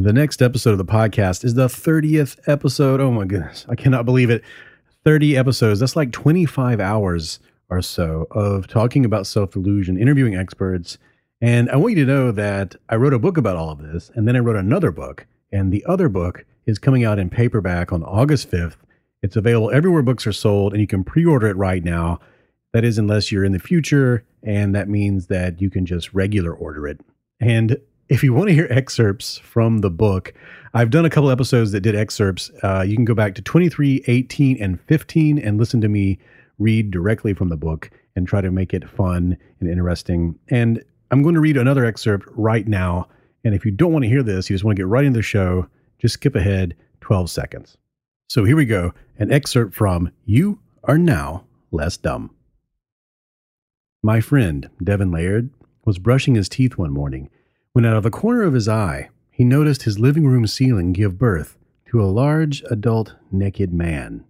The next episode of the podcast is the 30th episode. Oh my goodness. I cannot believe it. 30 episodes. That's like 25 hours or so of talking about self delusion, interviewing experts. And I want you to know that I wrote a book about all of this, and then I wrote another book. And the other book is coming out in paperback on August 5th. It's available everywhere books are sold, and you can pre order it right now. That is, unless you're in the future, and that means that you can just regular order it. And if you want to hear excerpts from the book, I've done a couple episodes that did excerpts. Uh, you can go back to 23, 18, and 15 and listen to me read directly from the book and try to make it fun and interesting. And I'm going to read another excerpt right now. And if you don't want to hear this, you just want to get right into the show, just skip ahead 12 seconds. So here we go an excerpt from You Are Now Less Dumb. My friend, Devin Laird, was brushing his teeth one morning when out of the corner of his eye, he noticed his living room ceiling give birth to a large adult naked man.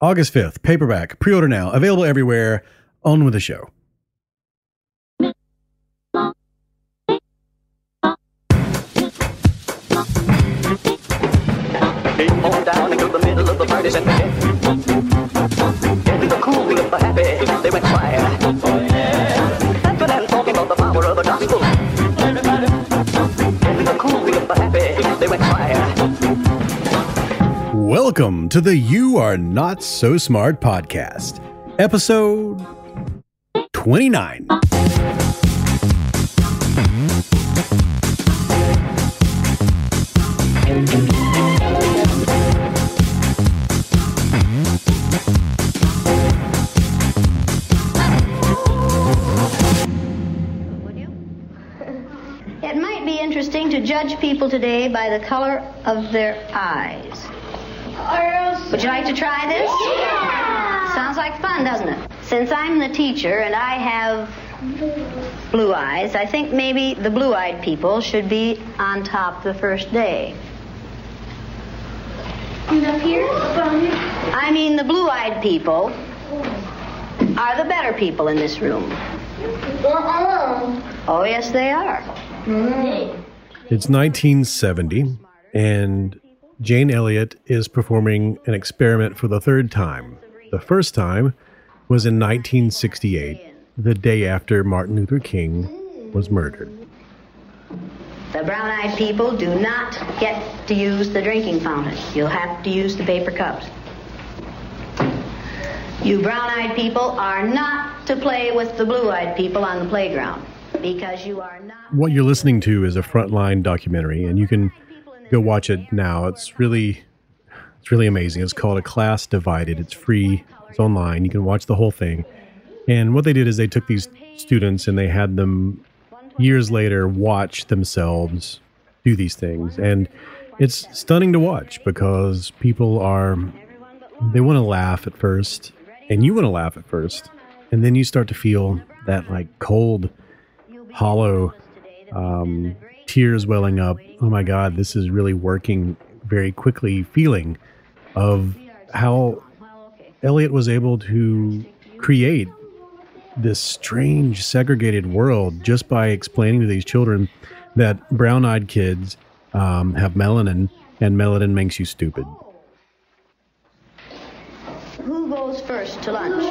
August 5th, paperback, pre order now, available everywhere. On with the show. Down into the middle of the party the the happy, Welcome to the You Are Not So Smart podcast, episode 29. It might be interesting to judge people today by the color of their eyes. Would you like to try this? Yeah. Sounds like fun, doesn't it? Since I'm the teacher and I have blue eyes, I think maybe the blue eyed people should be on top the first day. And up here? I mean, the blue eyed people are the better people in this room. Oh, yes, they are. Mm-hmm. It's 1970, and Jane Elliott is performing an experiment for the third time. The first time was in 1968, the day after Martin Luther King was murdered. The brown eyed people do not get to use the drinking fountain. You'll have to use the paper cups. You brown eyed people are not to play with the blue eyed people on the playground because you are not. What you're listening to is a frontline documentary, and you can go watch it now. It's really, it's really amazing. It's called A Class Divided. It's free. It's online. You can watch the whole thing. And what they did is they took these students and they had them years later watch themselves do these things, and it's stunning to watch because people are they want to laugh at first, and you want to laugh at first, and then you start to feel that like cold, hollow um, tears welling up. Oh my God, this is really working very quickly. Feeling of how Elliott was able to create this strange segregated world just by explaining to these children that brown-eyed kids um, have melanin and melanin makes you stupid. Who goes first to lunch?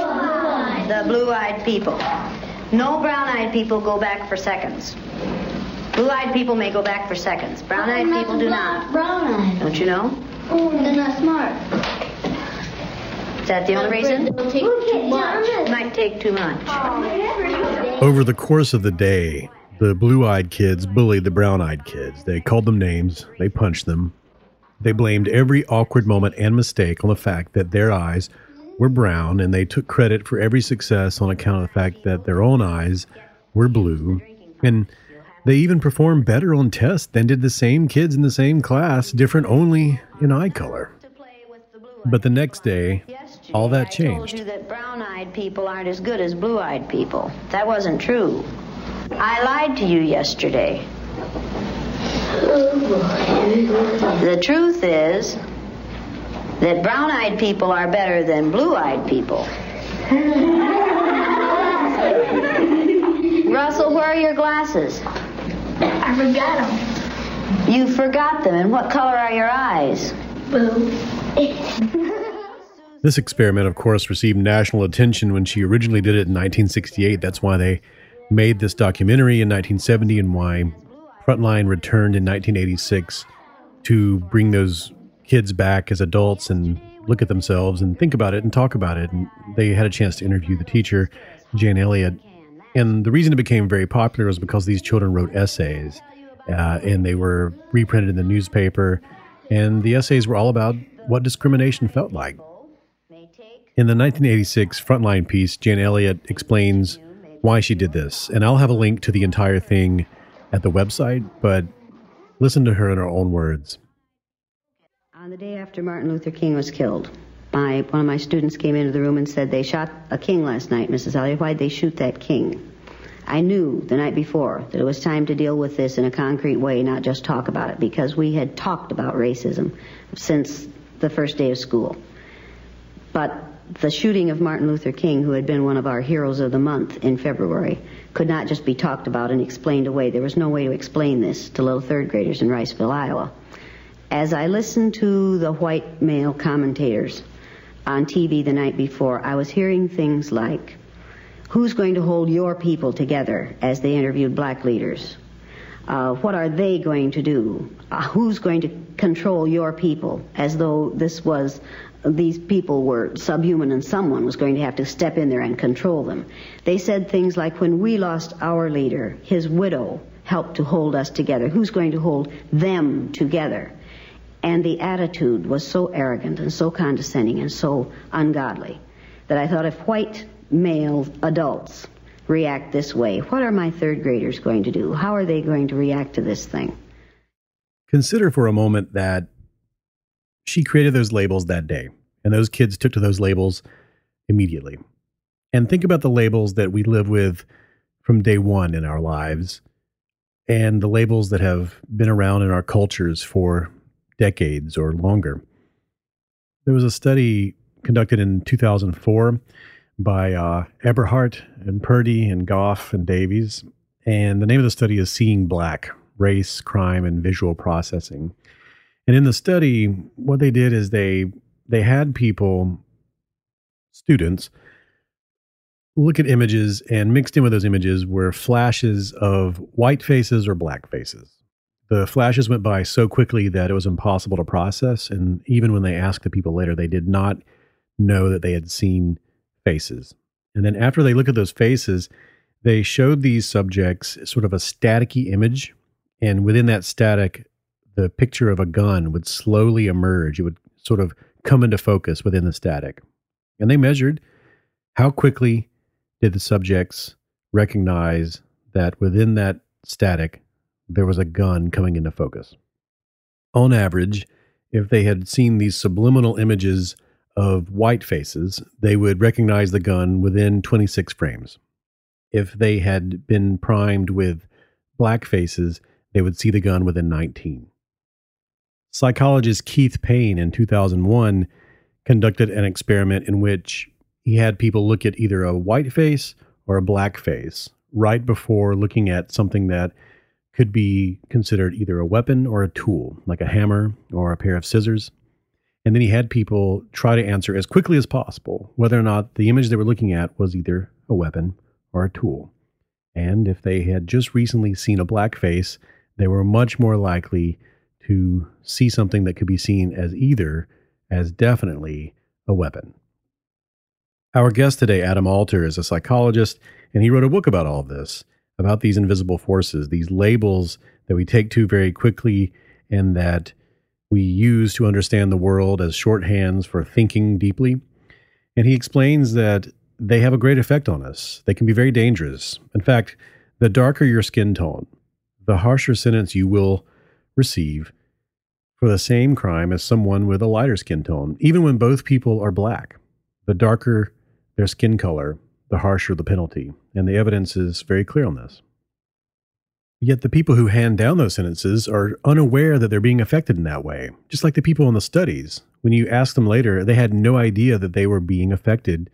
The blue eyed people. No brown eyed people go back for seconds. Blue eyed people may go back for seconds. Brown eyed people do not. Brown eyes. Don't you know? Oh, they're not smart. Is that the only reason? They'll take too much. Might take too much. Over the course of the day, the blue-eyed kids bullied the brown-eyed kids. They called them names, they punched them. They blamed every awkward moment and mistake on the fact that their eyes were brown, and they took credit for every success on account of the fact that their own eyes were blue. And They even performed better on tests than did the same kids in the same class, different only in eye color. But the next day, all that changed. I told you that brown-eyed people aren't as good as blue-eyed people. That wasn't true. I lied to you yesterday. The truth is that brown-eyed people are better than blue-eyed people. Russell, where are your glasses? I forgot them. You forgot them. And what color are your eyes? Boo. This experiment, of course, received national attention when she originally did it in 1968. That's why they made this documentary in 1970 and why Frontline returned in 1986 to bring those kids back as adults and look at themselves and think about it and talk about it. And they had a chance to interview the teacher, Jane Elliott. And the reason it became very popular was because these children wrote essays uh, and they were reprinted in the newspaper. And the essays were all about what discrimination felt like. In the 1986 Frontline piece, Jane Elliott explains why she did this. And I'll have a link to the entire thing at the website, but listen to her in her own words. On the day after Martin Luther King was killed, my, one of my students came into the room and said, They shot a king last night, Mrs. Elliott. Why'd they shoot that king? I knew the night before that it was time to deal with this in a concrete way, not just talk about it, because we had talked about racism since the first day of school. But the shooting of Martin Luther King, who had been one of our heroes of the month in February, could not just be talked about and explained away. There was no way to explain this to little third graders in Riceville, Iowa. As I listened to the white male commentators on TV the night before, I was hearing things like, Who's going to hold your people together as they interviewed black leaders? Uh, what are they going to do? Uh, who's going to control your people? As though this was, these people were subhuman and someone was going to have to step in there and control them. They said things like, when we lost our leader, his widow helped to hold us together. Who's going to hold them together? And the attitude was so arrogant and so condescending and so ungodly that I thought if white male adults react this way, what are my third graders going to do? How are they going to react to this thing? Consider for a moment that she created those labels that day, and those kids took to those labels immediately. And think about the labels that we live with from day one in our lives, and the labels that have been around in our cultures for decades or longer. There was a study conducted in 2004 by uh, Eberhardt and Purdie and Goff and Davies. And the name of the study is Seeing Black Race, Crime, and Visual Processing. And in the study, what they did is they they had people, students, look at images, and mixed in with those images were flashes of white faces or black faces. The flashes went by so quickly that it was impossible to process. And even when they asked the people later, they did not know that they had seen faces. And then after they look at those faces, they showed these subjects sort of a staticky image. And within that static, the picture of a gun would slowly emerge. It would sort of come into focus within the static. And they measured how quickly did the subjects recognize that within that static, there was a gun coming into focus. On average, if they had seen these subliminal images of white faces, they would recognize the gun within 26 frames. If they had been primed with black faces, they would see the gun within 19. Psychologist Keith Payne in 2001 conducted an experiment in which he had people look at either a white face or a black face right before looking at something that could be considered either a weapon or a tool, like a hammer or a pair of scissors. And then he had people try to answer as quickly as possible whether or not the image they were looking at was either a weapon or a tool. And if they had just recently seen a black face, they were much more likely to see something that could be seen as either as definitely a weapon. Our guest today, Adam Alter, is a psychologist, and he wrote a book about all of this about these invisible forces, these labels that we take to very quickly and that we use to understand the world as shorthands for thinking deeply. And he explains that they have a great effect on us. They can be very dangerous. In fact, the darker your skin tone, the harsher sentence you will receive for the same crime as someone with a lighter skin tone, even when both people are black. The darker their skin color, the harsher the penalty. And the evidence is very clear on this. Yet the people who hand down those sentences are unaware that they're being affected in that way. Just like the people in the studies. When you ask them later, they had no idea that they were being affected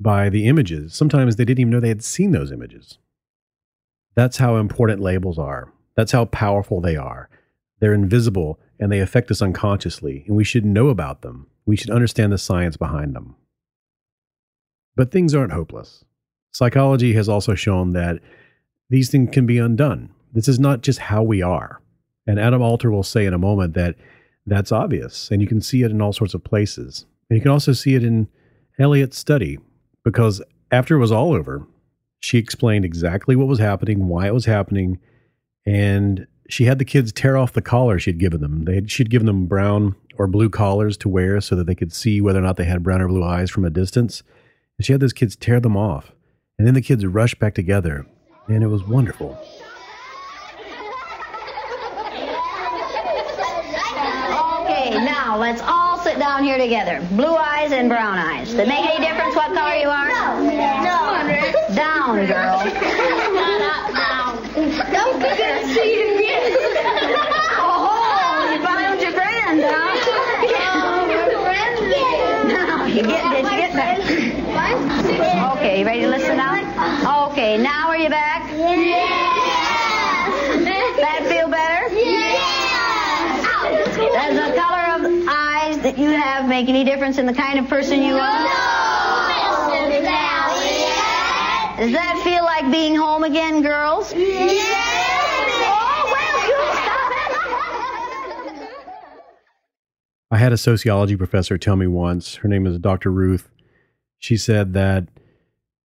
by the images. Sometimes they didn't even know they had seen those images. That's how important labels are. That's how powerful they are. They're invisible and they affect us unconsciously, and we should know about them. We should understand the science behind them. But things aren't hopeless. Psychology has also shown that these things can be undone. This is not just how we are. And Adam Alter will say in a moment that that's obvious, and you can see it in all sorts of places. And you can also see it in Elliott's study, because after it was all over, she explained exactly what was happening, why it was happening, and she had the kids tear off the collar she'd given them. They had, she'd given them brown or blue collars to wear so that they could see whether or not they had brown or blue eyes from a distance. And she had those kids tear them off. And then the kids rushed back together, and it was wonderful. Okay, now let's all sit down here together. Blue eyes and brown eyes. Does it make any difference what color you are? No. Down, girl. Don't forget to see it again. Oh, you found your friend, huh? Now, you get, did you get back? Okay, you ready to listen now? Okay, now are you back? Yes! Does that feel better? Yes! Does the color of eyes that you have make any difference in the kind of person you are? No! Does that feel like being home again, girls? Oh, well, good. Stop it. I had a sociology professor tell me once, her name is Dr. Ruth. She said that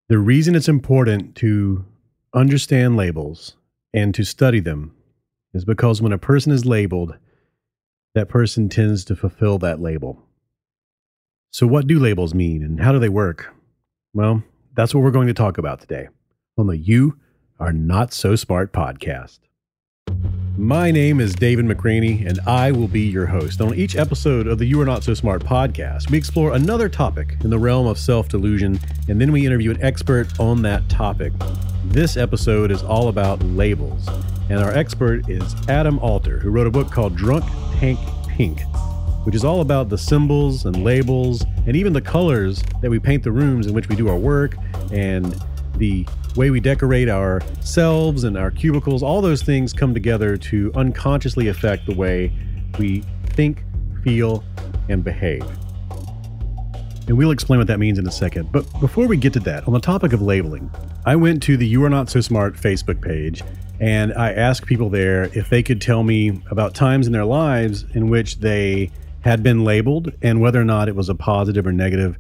the reason it's important to understand labels and to study them is because when a person is labeled, that person tends to fulfill that label. So, what do labels mean and how do they work? Well, that's what we're going to talk about today on the You Are Not So Smart podcast. My name is David McRaney, and I will be your host. On each episode of the You Are Not So Smart podcast, we explore another topic in the realm of self delusion, and then we interview an expert on that topic. This episode is all about labels, and our expert is Adam Alter, who wrote a book called Drunk Tank Pink, which is all about the symbols and labels and even the colors that we paint the rooms in which we do our work and the way we decorate ourselves and our cubicles, all those things come together to unconsciously affect the way we think, feel, and behave. And we'll explain what that means in a second. But before we get to that, on the topic of labeling, I went to the You Are Not So Smart Facebook page and I asked people there if they could tell me about times in their lives in which they had been labeled and whether or not it was a positive or negative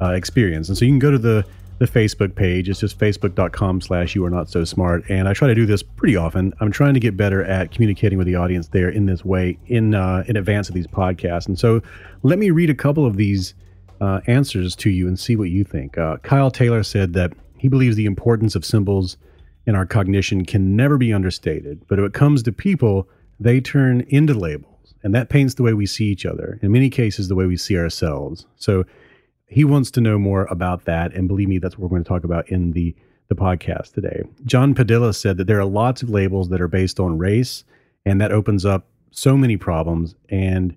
uh, experience. And so you can go to the the Facebook page. It's just facebook.com slash you are not so smart. And I try to do this pretty often. I'm trying to get better at communicating with the audience there in this way in uh, in advance of these podcasts. And so let me read a couple of these uh, answers to you and see what you think. Uh, Kyle Taylor said that he believes the importance of symbols in our cognition can never be understated. But when it comes to people, they turn into labels. And that paints the way we see each other, in many cases, the way we see ourselves. So he wants to know more about that. And believe me, that's what we're going to talk about in the, the podcast today. John Padilla said that there are lots of labels that are based on race, and that opens up so many problems. And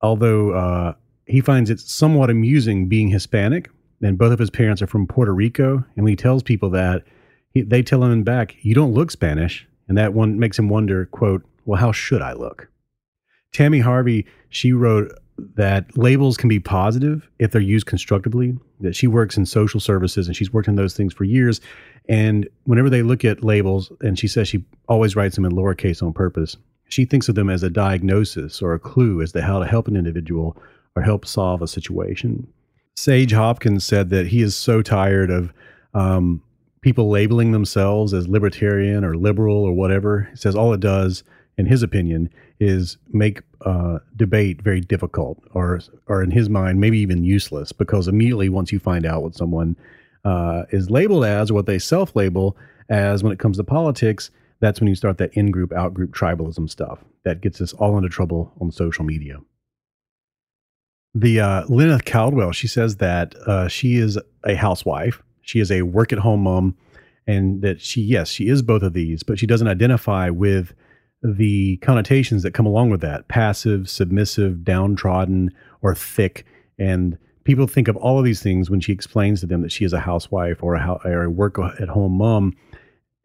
although uh, he finds it somewhat amusing being Hispanic, and both of his parents are from Puerto Rico, and when he tells people that, he, they tell him back, "You don't look Spanish," and that one makes him wonder, "quote Well, how should I look?" Tammy Harvey, she wrote that labels can be positive if they're used constructively. That she works in social services and she's worked in those things for years. And whenever they look at labels, and she says she always writes them in lowercase on purpose, she thinks of them as a diagnosis or a clue as to how to help an individual or help solve a situation. Sage Hopkins said that he is so tired of um, people labeling themselves as libertarian or liberal or whatever. He says all it does, in his opinion, is make uh, debate very difficult, or or in his mind, maybe even useless, because immediately once you find out what someone uh, is labeled as, what they self-label as, when it comes to politics, that's when you start that in group, out group tribalism stuff that gets us all into trouble on social media. The uh, Lynette Caldwell, she says that uh, she is a housewife, she is a work at home mom, and that she, yes, she is both of these, but she doesn't identify with the connotations that come along with that passive, submissive, downtrodden, or thick. And people think of all of these things when she explains to them that she is a housewife or a, or a work at home mom.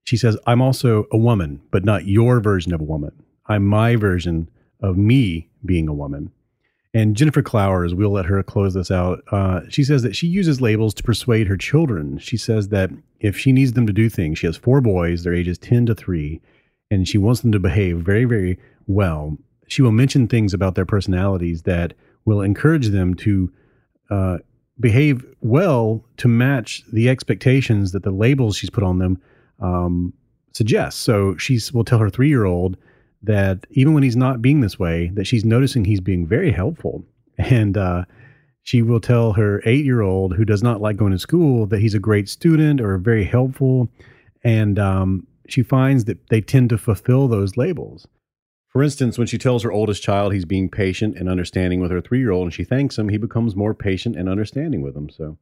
She says, I'm also a woman, but not your version of a woman. I'm my version of me being a woman. And Jennifer Clowers, we'll let her close this out. Uh, she says that she uses labels to persuade her children. She says that if she needs them to do things, she has four boys, their ages 10 to 3, and she wants them to behave very, very well. She will mention things about their personalities that will encourage them to uh, behave well to match the expectations that the labels she's put on them um, suggest. So she will tell her three year old that even when he's not being this way, that she's noticing he's being very helpful. And uh, she will tell her eight year old who does not like going to school that he's a great student or very helpful. And um, she finds that they tend to fulfill those labels. For instance, when she tells her oldest child he's being patient and understanding with her three year old and she thanks him, he becomes more patient and understanding with him. So,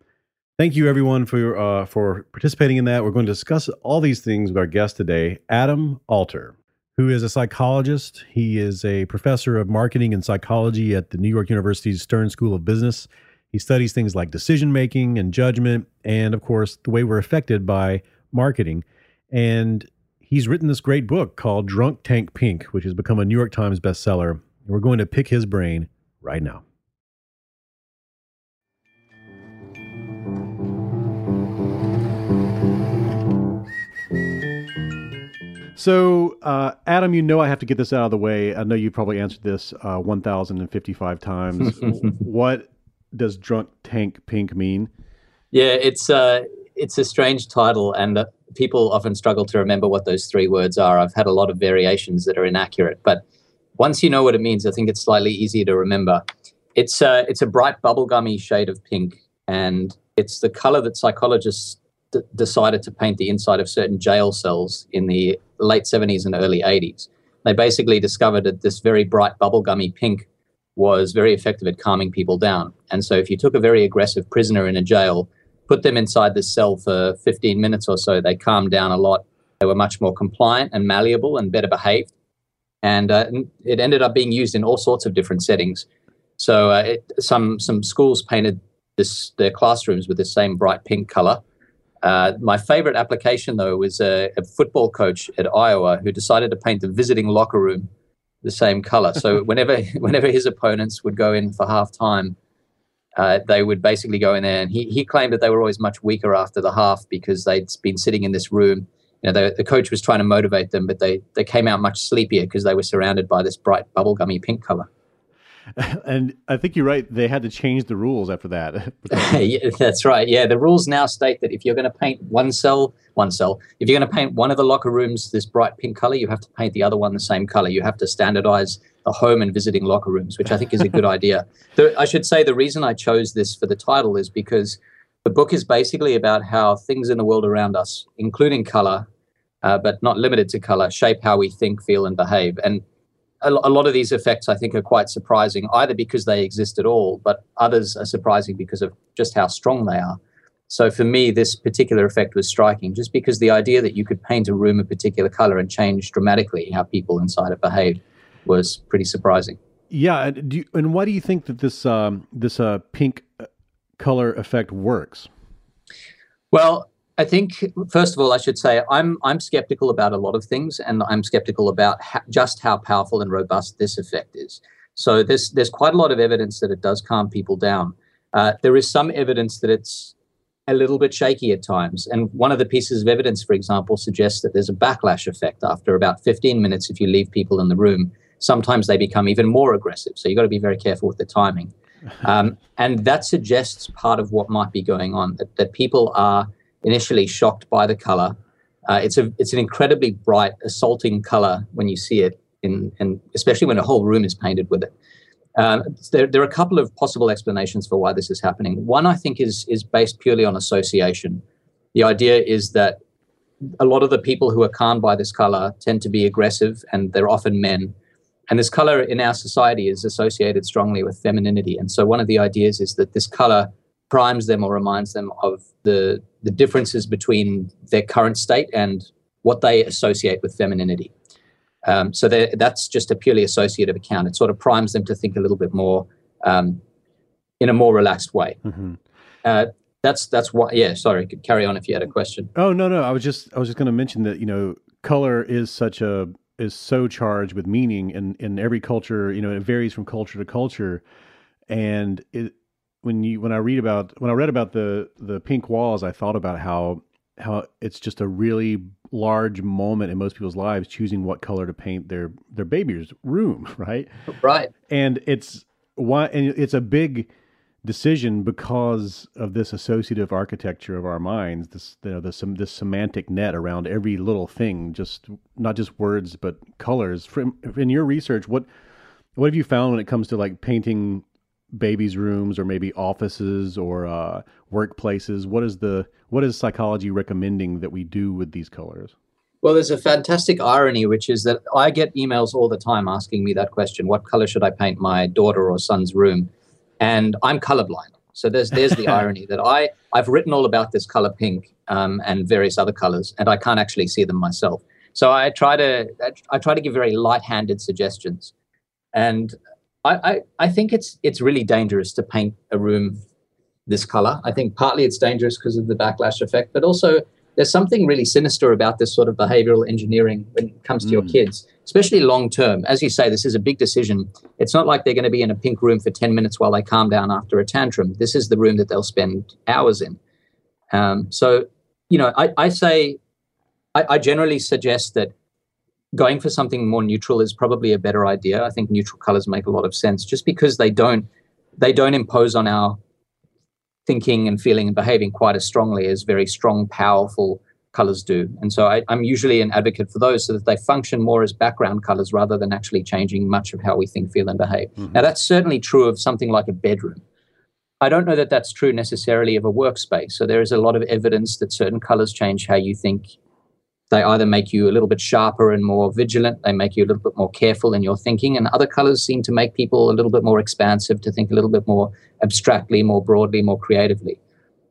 thank you everyone for uh, for participating in that. We're going to discuss all these things with our guest today, Adam Alter, who is a psychologist. He is a professor of marketing and psychology at the New York University's Stern School of Business. He studies things like decision making and judgment, and of course, the way we're affected by marketing. And he's written this great book called Drunk Tank Pink, which has become a New York Times bestseller. And we're going to pick his brain right now. So, uh, Adam, you know I have to get this out of the way. I know you probably answered this uh, 1,055 times. what does drunk tank pink mean? Yeah, it's uh, it's a strange title, and uh, people often struggle to remember what those three words are. I've had a lot of variations that are inaccurate, but once you know what it means, I think it's slightly easier to remember. It's a, it's a bright bubblegummy shade of pink, and it's the color that psychologists d- decided to paint the inside of certain jail cells in the late 70s and early 80s. They basically discovered that this very bright bubblegummy pink was very effective at calming people down. And so if you took a very aggressive prisoner in a jail put them inside the cell for 15 minutes or so, they calmed down a lot. They were much more compliant and malleable and better behaved. And uh, it ended up being used in all sorts of different settings. So uh, it, some some schools painted this their classrooms with the same bright pink color. Uh, my favorite application, though, was a, a, football coach at Iowa who decided to paint the visiting locker room the same color. So whenever whenever his opponents would go in for halftime, uh, they would basically go in there, and he, he claimed that they were always much weaker after the half because they'd been sitting in this room. You know, the, the coach was trying to motivate them, but they, they came out much sleepier because they were surrounded by this bright bubblegummy pink color. And I think you're right. They had to change the rules after that. yeah, that's right. Yeah, the rules now state that if you're going to paint one cell, one cell, if you're going to paint one of the locker rooms this bright pink color, you have to paint the other one the same color. You have to standardize the home and visiting locker rooms, which I think is a good idea. The, I should say the reason I chose this for the title is because the book is basically about how things in the world around us, including color, uh, but not limited to color, shape how we think, feel, and behave. And a, a, lot of these effects, I think, are quite surprising, either because they exist at all, but others are surprising because of just how strong they are. So for me, this particular effect was striking, just because the idea that you could paint a room a particular color and change dramatically how people inside it behaved was pretty surprising. Yeah, and, you, and why do you think that this um, this uh, pink uh, color effect works? Well, I think first of all, I should say I'm I'm skeptical about a lot of things, and I'm skeptical about ha- just how powerful and robust this effect is. So there's there's quite a lot of evidence that it does calm people down. Uh, there is some evidence that it's a little bit shaky at times, and one of the pieces of evidence, for example, suggests that there's a backlash effect after about 15 minutes if you leave people in the room. Sometimes they become even more aggressive, so you've got to be very careful with the timing. Um, and that suggests part of what might be going on that, that people are initially shocked by the color. Uh, it's a it's an incredibly bright, assaulting color when you see it, in, and especially when a whole room is painted with it. Uh, there, there are a couple of possible explanations for why this is happening. One, I think, is is based purely on association. The idea is that a lot of the people who are calmed by this color tend to be aggressive and they're often men. And this color in our society is associated strongly with femininity. And so one of the ideas is that this color primes them or reminds them of the, the differences between their current state and what they associate with femininity. Um, so that's just a purely associative account. It sort of primes them to think a little bit more um, in a more relaxed way. Mm-hmm. Uh, that's that's why. Yeah, sorry. Could carry on if you had a question. Oh no, no. I was just I was just going to mention that you know color is such a is so charged with meaning in in every culture. You know, it varies from culture to culture, and it when you when I read about when I read about the the pink walls, I thought about how how it's just a really large moment in most people's lives choosing what color to paint their their baby's room, right? Right. And it's why and it's a big decision because of this associative architecture of our minds this you know this this semantic net around every little thing just not just words but colors. From in your research what what have you found when it comes to like painting babies rooms or maybe offices or uh, workplaces? What is the what is psychology recommending that we do with these colors? Well there's a fantastic irony which is that i get emails all the time asking me that question what color should i paint my daughter or son's room and I'm colorblind. So there's there's the irony that I I've written all about this color pink um, and various other colors, and I can't actually see them myself. So I try to I try to give very light-handed suggestions, and I, I I think it's it's really dangerous to paint a room this color. I think partly it's dangerous because of the backlash effect, but also there's something really sinister about this sort of behavioral engineering when it comes to mm. your kids, especially long term. As you say, this is a big decision. It's not like they're going to be in a pink room for 10 minutes while they calm down after a tantrum. This is the room that they'll spend hours in. Um, so, you know, I, I say, I, I generally suggest that going for something more neutral is probably a better idea. I think neutral colors make a lot of sense just because they don't they don't impose on our thinking and feeling and behaving quite as strongly as very strong, powerful colors do. And so I, am usually an advocate for those so that they function more as background colors rather than actually changing much of how we think, feel, and behave. Mm-hmm. Now, that's certainly true of something like a bedroom. I don't know that that's true necessarily of a workspace. So there is a lot of evidence that certain colors change how you think they either make you a little bit sharper and more vigilant, they make you a little bit more careful in your thinking, and other colors seem to make people a little bit more expansive, to think a little bit more abstractly, more broadly, more creatively.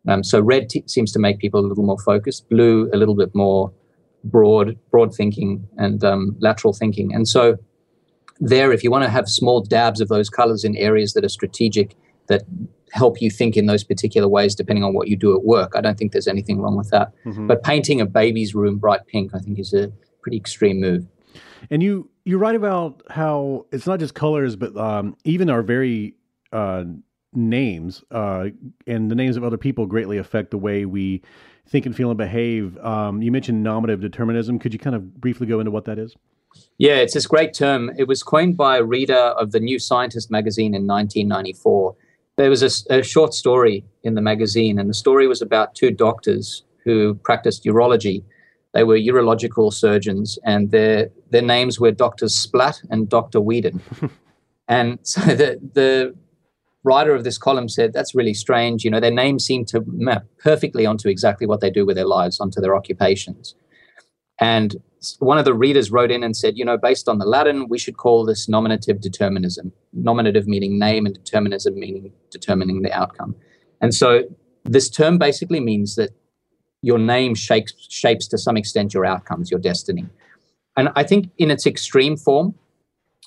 Um, so red t- seems to make people a little more focused, blue a little bit more broad, broad thinking and um, lateral thinking. And so there, if you want to have small dabs of those colors in areas that are strategic, that help you think in those particular ways depending on what you do at work. I don't think there's anything wrong with that. Mm-hmm. But painting a baby's room bright pink, I think, is a pretty extreme move. And you you write about how it's not just colors, but um, even our very uh, names uh, and the names of other people greatly affect the way we think and feel and behave. Um, you mentioned nominative determinism. Could you kind of briefly go into what that is? Yeah, it's this great term. It was coined by a reader of the New Scientist magazine in 1994 there was a, a, short story in the magazine, and the story was about two doctors who practiced urology. They were urological surgeons, and their their names were Doctor Splatt and Doctor Weedon. and so the the writer of this column said that's really strange. You know, their names seem to map perfectly onto exactly what they do with their lives, onto their occupations. And one of the readers wrote in and said, you know, based on the Latin, we should call this nominative determinism. Nominative meaning name and determinism meaning determining the outcome. And so this term basically means that your name shapes, shapes to some extent your outcomes, your destiny. And I think in its extreme form,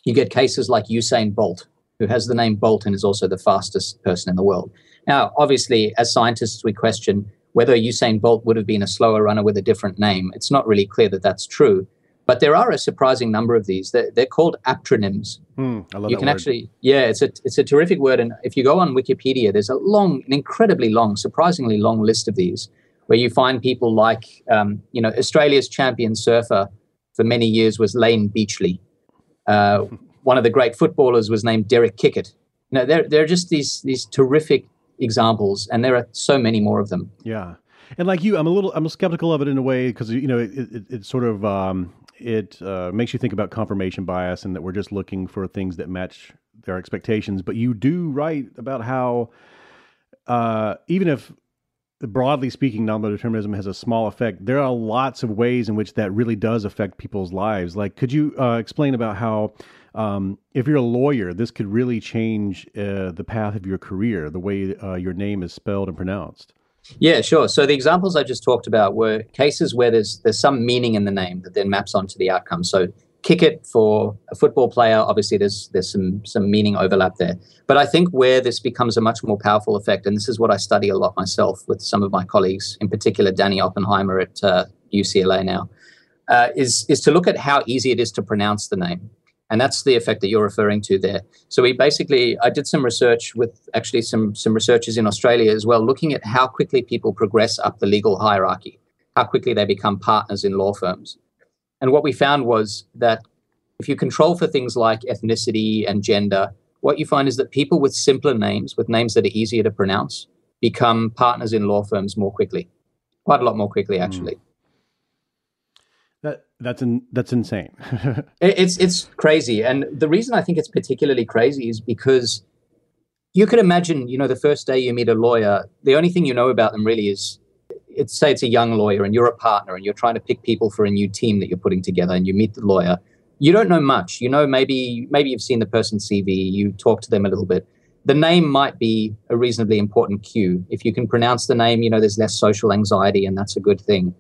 you get cases like Usain Bolt, who has the name Bolt and is also the fastest person in the world. Now, obviously, as scientists, we question whether Usain Bolt would have been a slower runner with a different name. It's not really clear that that's true. But there are a surprising number of these. They're, they're called aptronyms. Mm, I love you can word. actually, yeah, it's a it's a terrific word. And if you go on Wikipedia, there's a long, an incredibly long, surprisingly long list of these, where you find people like, um, you know, Australia's champion surfer for many years was Layne Beachley. Uh, one of the great footballers was named Derek Kickett. You know, there there are just these these terrific examples, and there are so many more of them. Yeah, and like you, I'm a little I'm skeptical of it in a way because you know it, it, it sort of um, it uh, makes you think about confirmation bias and that we're just looking for things that match their expectations. But you do write about how uh, even if broadly speaking, non-determinism has a small effect. There are lots of ways in which that really does affect people's lives. Like, could you uh, explain about how, um, if you're a lawyer, this could really change uh, the path of your career, the way uh, your name is spelled and pronounced? Yeah, sure. So the examples I just talked about were cases where there's there's some meaning in the name that then maps onto the outcome. So Kickett for a football player, obviously there's there's some some meaning overlap there. But I think where this becomes a much more powerful effect, and this is what I study a lot myself with some of my colleagues, in particular Danny Oppenheimer at uh, UCLA now, uh, is is to look at how easy it is to pronounce the name. And that's the effect that you're referring to there. So we basically, I did some research with actually some some researchers in Australia as well, looking at how quickly people progress up the legal hierarchy, how quickly they become partners in law firms. And what we found was that if you control for things like ethnicity and gender, what you find is that people with simpler names, with names that are easier to pronounce, become partners in law firms more quickly, quite a lot more quickly, actually. Mm. That that's in, that's insane. it's it's crazy, and the reason I think it's particularly crazy is because you can imagine, you know, the first day you meet a lawyer, the only thing you know about them really is, it's say it's a young lawyer and you're a partner and you're trying to pick people for a new team that you're putting together, and you meet the lawyer. You don't know much. You know, maybe maybe you've seen the person's CV, you talk to them a little bit. The name might be a reasonably important cue. If you can pronounce the name, you know, there's less social anxiety, and that's a good thing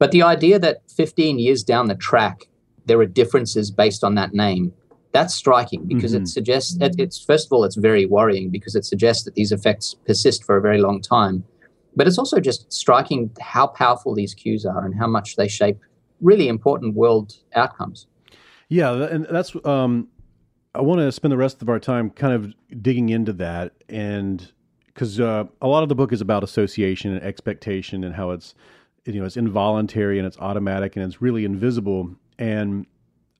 but the idea that 15 years down the track, there are differences based on that name, that's striking because mm-hmm. it suggests that it's, first of all, it's very worrying because it suggests that these effects persist for a very long time. But it's also just striking how powerful these cues are and how much they shape really important world outcomes. Yeah, and that's um, I want to spend the rest of our time kind of digging into that, and because uh, a lot of the book is about association and expectation and how it's you know it's involuntary and it's automatic and it's really invisible. And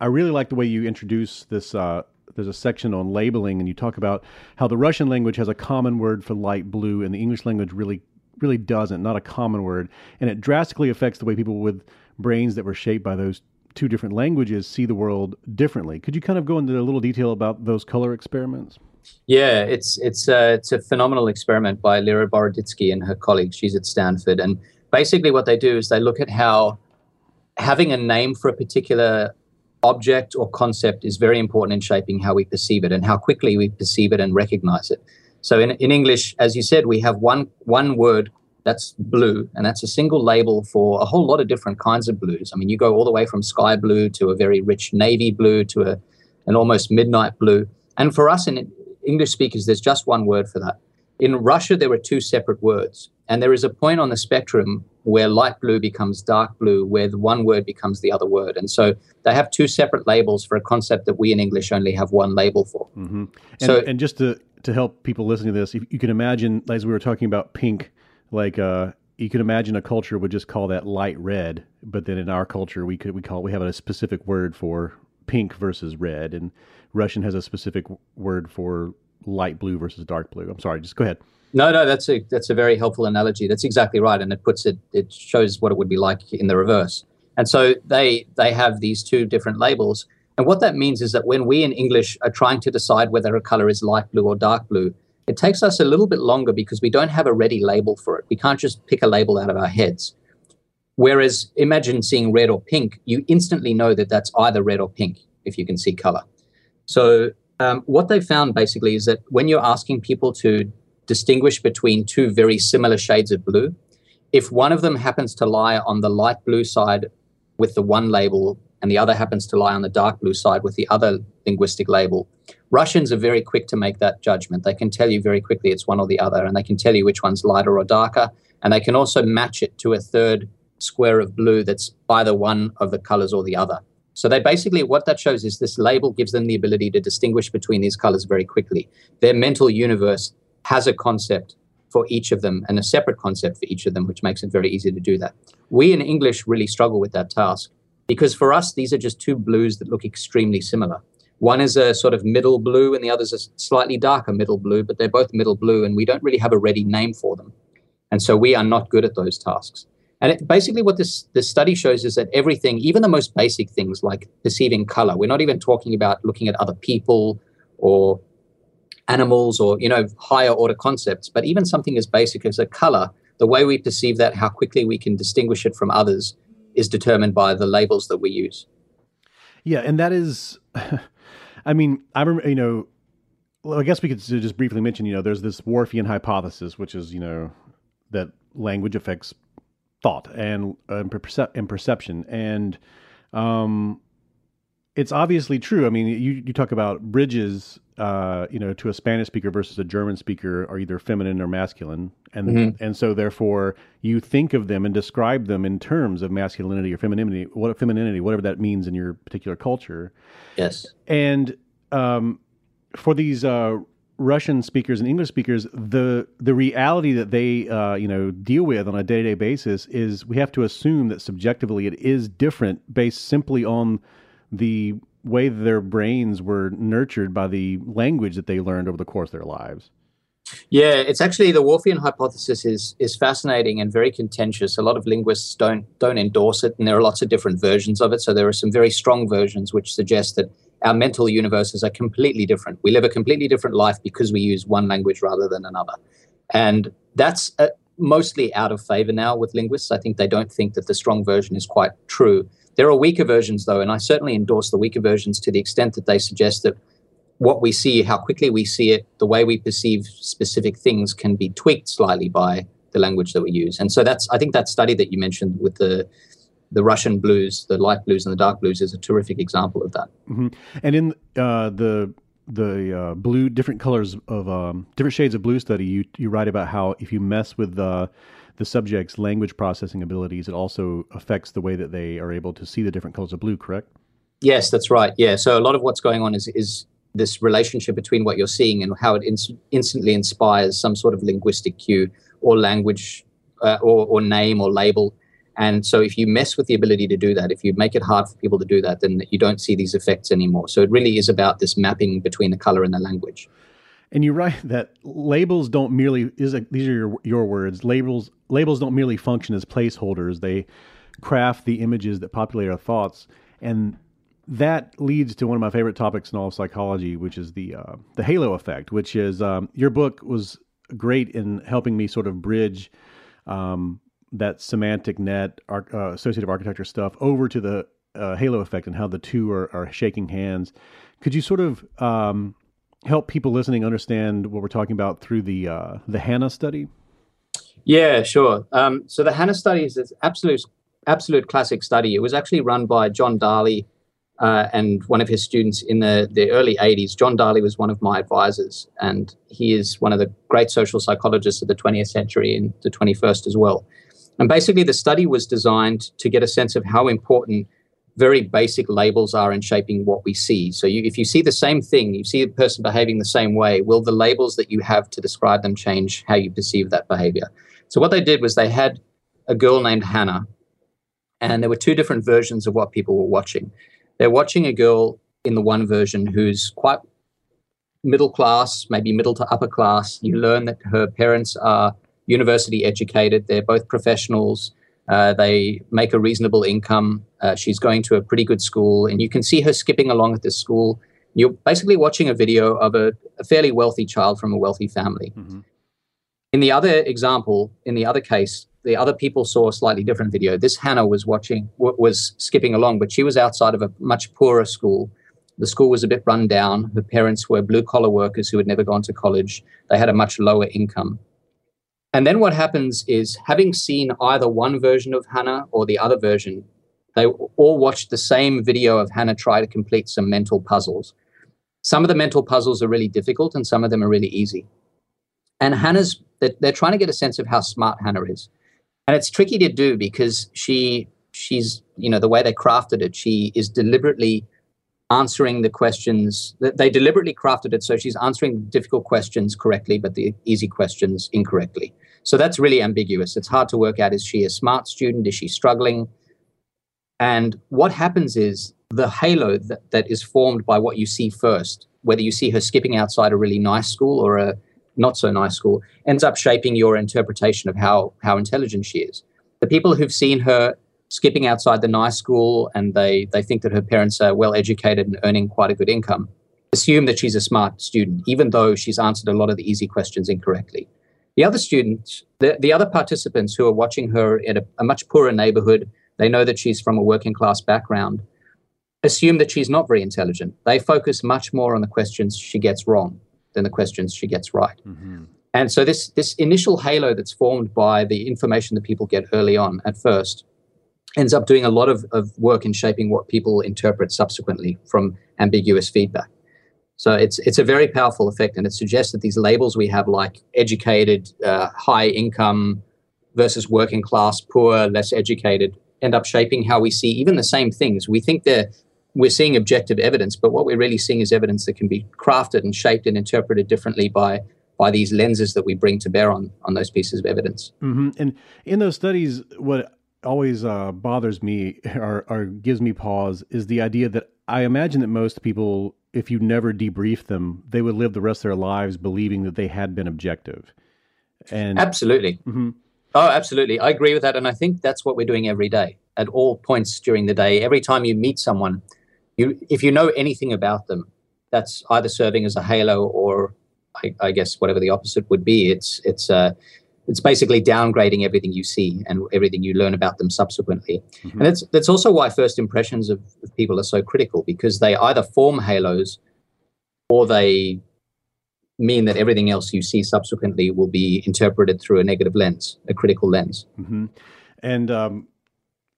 I really like the way you introduce this. Uh, there's a section on labeling, and you talk about how the Russian language has a common word for light blue, and the English language really really doesn't, not a common word, and it drastically affects the way people with brains that were shaped by those two different languages see the world differently. Could you kind of go into a little detail about those color experiments? Yeah, it's it's uh, it's a phenomenal experiment by Lera Boroditsky and her colleagues. She's at Stanford, and basically what they do is they look at how having a name for a particular object or concept is very important in shaping how we perceive it and how quickly we perceive it and recognize it. So in, in English, as you said, we have one one word that's blue, and that's a single label for a whole lot of different kinds of blues. I mean, you go all the way from sky blue to a very rich navy blue to a, an almost midnight blue. And for us in English speakers, there's just one word for that. In Russia, there were two separate words. And there is a point on the spectrum where light blue becomes dark blue, where the one word becomes the other word. And so they have two separate labels for a concept that we in English only have one label for. Mm-hmm. And, so, and just to, to help people listening to this, you can imagine, as we were talking about pink, like uh, you can imagine a culture would just call that light red, but then in our culture, we could we call we have a specific word for pink versus red, and Russian has a specific word for light blue versus dark blue. I'm sorry, just go ahead. No, no, that's a that's a very helpful analogy. That's exactly right, and it puts it it shows what it would be like in the reverse. And so they they have these two different labels, and what that means is that when we in English are trying to decide whether a color is light blue or dark blue, it takes us a little bit longer because we don't have a ready label for it. We can't just pick a label out of our heads. Whereas imagine seeing red or pink, you instantly know that that's either red or pink if you can see color. So um, what they found basically is that when you're asking people to distinguish between two very similar shades of blue, if one of them happens to lie on the light blue side with the one label and the other happens to lie on the dark blue side with the other linguistic label, Russians are very quick to make that judgment. They can tell you very quickly it's one or the other, and they can tell you which one's lighter or darker, and they can also match it to a third square of blue that's either one of the colors or the other. So they basically, what that shows is this label gives them the ability to distinguish between these colors very quickly. Their mental universe has a concept for each of them and a separate concept for each of them, which makes it very easy to do that. We in English really struggle with that task because for us, these are just two blues that look extremely similar. One is a sort of middle blue and the other is a slightly darker middle blue, but they're both middle blue and we don't really have a ready name for them. And so we are not good at those tasks. And it, basically, what this, this study shows is that everything, even the most basic things like perceiving color, we're not even talking about looking at other people or animals or you know higher order concepts, but even something as basic as a color, the way we perceive that, how quickly we can distinguish it from others, is determined by the labels that we use. Yeah, and that is, I mean, I remember, you know, well, I guess we could just briefly mention, you know, there's this Whorfian hypothesis, which is, you know, that language affects thought and uh, percep- and perception, and um, it's obviously true. I mean, you you talk about bridges, uh, you know, to a Spanish speaker versus a German speaker are either feminine or masculine, and mm-hmm. and so therefore you think of them and describe them in terms of masculinity or femininity, what femininity, whatever that means in your particular culture. Yes, and um, for these uh, Russian speakers and English speakers, the the reality that they uh, you know deal with on a day to day basis is we have to assume that subjectively it is different based simply on the way their brains were nurtured by the language that they learned over the course of their lives. Yeah, it's actually the Whorfian hypothesis is is fascinating and very contentious. A lot of linguists don't don't endorse it, and there are lots of different versions of it. So there are some very strong versions which suggest that our mental universes are completely different. We live a completely different life because we use one language rather than another, and that's uh, mostly out of favor now with linguists. I think they don't think that the strong version is quite true. There are weaker versions, though, and I certainly endorse the weaker versions to the extent that they suggest that what we see, how quickly we see it, the way we perceive specific things can be tweaked slightly by the language that we use. And so that's, I think that study that you mentioned with the the Russian blues, the light blues and the dark blues, is a terrific example of that. Mm-hmm. And in uh, the the uh, blue, different colors of um, different shades of blue study, you you write about how if you mess with the the subject's language processing abilities, it also affects the way that they are able to see the different colors of blue, correct? Yes, that's right. Yeah. So a lot of what's going on is is this relationship between what you're seeing and how it ins- instantly inspires some sort of linguistic cue or language uh, or, or name or label. And so if you mess with the ability to do that, if you make it hard for people to do that, then you don't see these effects anymore. So it really is about this mapping between the color and the language. And you write that labels don't merely is a, these are your, your words. Labels labels don't merely function as placeholders. They craft the images that populate our thoughts, and that leads to one of my favorite topics in all of psychology, which is the uh, the halo effect. Which is um, your book was great in helping me sort of bridge um, that semantic net uh, associative architecture stuff over to the uh, halo effect and how the two are, are shaking hands. Could you sort of um, help people listening understand what we're talking about through the uh, the Hannah study? Yeah, sure. Um, so the Hannah study is an absolute absolute classic study. It was actually run by John Darley uh, and one of his students in the, the early 80s. John Darley was one of my advisors, and he is one of the great social psychologists of the 20th century and the 21st as well. And basically, the study was designed to get a sense of how important very basic labels are in shaping what we see. So you, if you see the same thing, you see a person behaving the same way, will the labels that you have to describe them change how you perceive that behavior? So what they did was they had a girl named Hannah, and there were two different versions of what people were watching. They're watching a girl in the one version who's quite middle class, maybe middle to upper class. You learn that her parents are university educated, they're both professionals uh, they make a reasonable income. Uh, she's going to a pretty good school, and you can see her skipping along at this school. You're basically watching a video of a, a fairly wealthy child from a wealthy family. Mm-hmm. In the other example, in the other case, the other people saw a slightly different video. This Hannah was watching, w- was skipping along, but she was outside of a much poorer school. The school was a bit run down. Her parents were blue collar workers who had never gone to college. They had a much lower income. And then what happens is, having seen either one version of Hannah or the other version, they all watch the same video of Hannah try to complete some mental puzzles. Some of the mental puzzles are really difficult and some of them are really easy. And Hannah's, they're trying to get a sense of how smart Hannah is. And it's tricky to do because she, she's, you know, the way they crafted it, she is deliberately answering the questions. That they deliberately crafted it so she's answering difficult questions correctly, but the easy questions incorrectly. So that's really ambiguous. It's hard to work out is she a smart student? Is she struggling? And what happens is the halo that, that is formed by what you see first, whether you see her skipping outside a really nice school or a not so nice school, ends up shaping your interpretation of how, how intelligent she is. The people who've seen her skipping outside the nice school and they, they think that her parents are well educated and earning quite a good income assume that she's a smart student, even though she's answered a lot of the easy questions incorrectly. The other students, the, the other participants who are watching her in a, a much poorer neighborhood, they know that she's from a working class background, assume that she's not very intelligent. They focus much more on the questions she gets wrong than the questions she gets right. Mm-hmm. And so this this initial halo that's formed by the information that people get early on at first ends up doing a lot of, of work in shaping what people interpret subsequently from ambiguous feedback. So it's it's a very powerful effect, and it suggests that these labels we have, like educated, uh, high income versus working class, poor, less educated, end up shaping how we see even the same things. We think they're we're seeing objective evidence, but what we're really seeing is evidence that can be crafted and shaped and interpreted differently by by these lenses that we bring to bear on on those pieces of evidence. Mm-hmm. And in those studies, what always uh, bothers me or, or gives me pause is the idea that I imagine that most people, if you never debrief them, they would live the rest of their lives believing that they had been objective. And absolutely. Mm-hmm. Oh, absolutely. I agree with that. And I think that's what we're doing every day at all points during the day. Every time you meet someone, you, if you know anything about them, that's either serving as a halo or I, I guess whatever the opposite would be. It's, it's, uh, it's basically downgrading everything you see and everything you learn about them subsequently. Mm-hmm. And that's that's also why first impressions of, of, people are so critical because they either form halos or they mean that everything else you see subsequently will be interpreted through a negative lens, a critical lens. Mm-hmm. And um,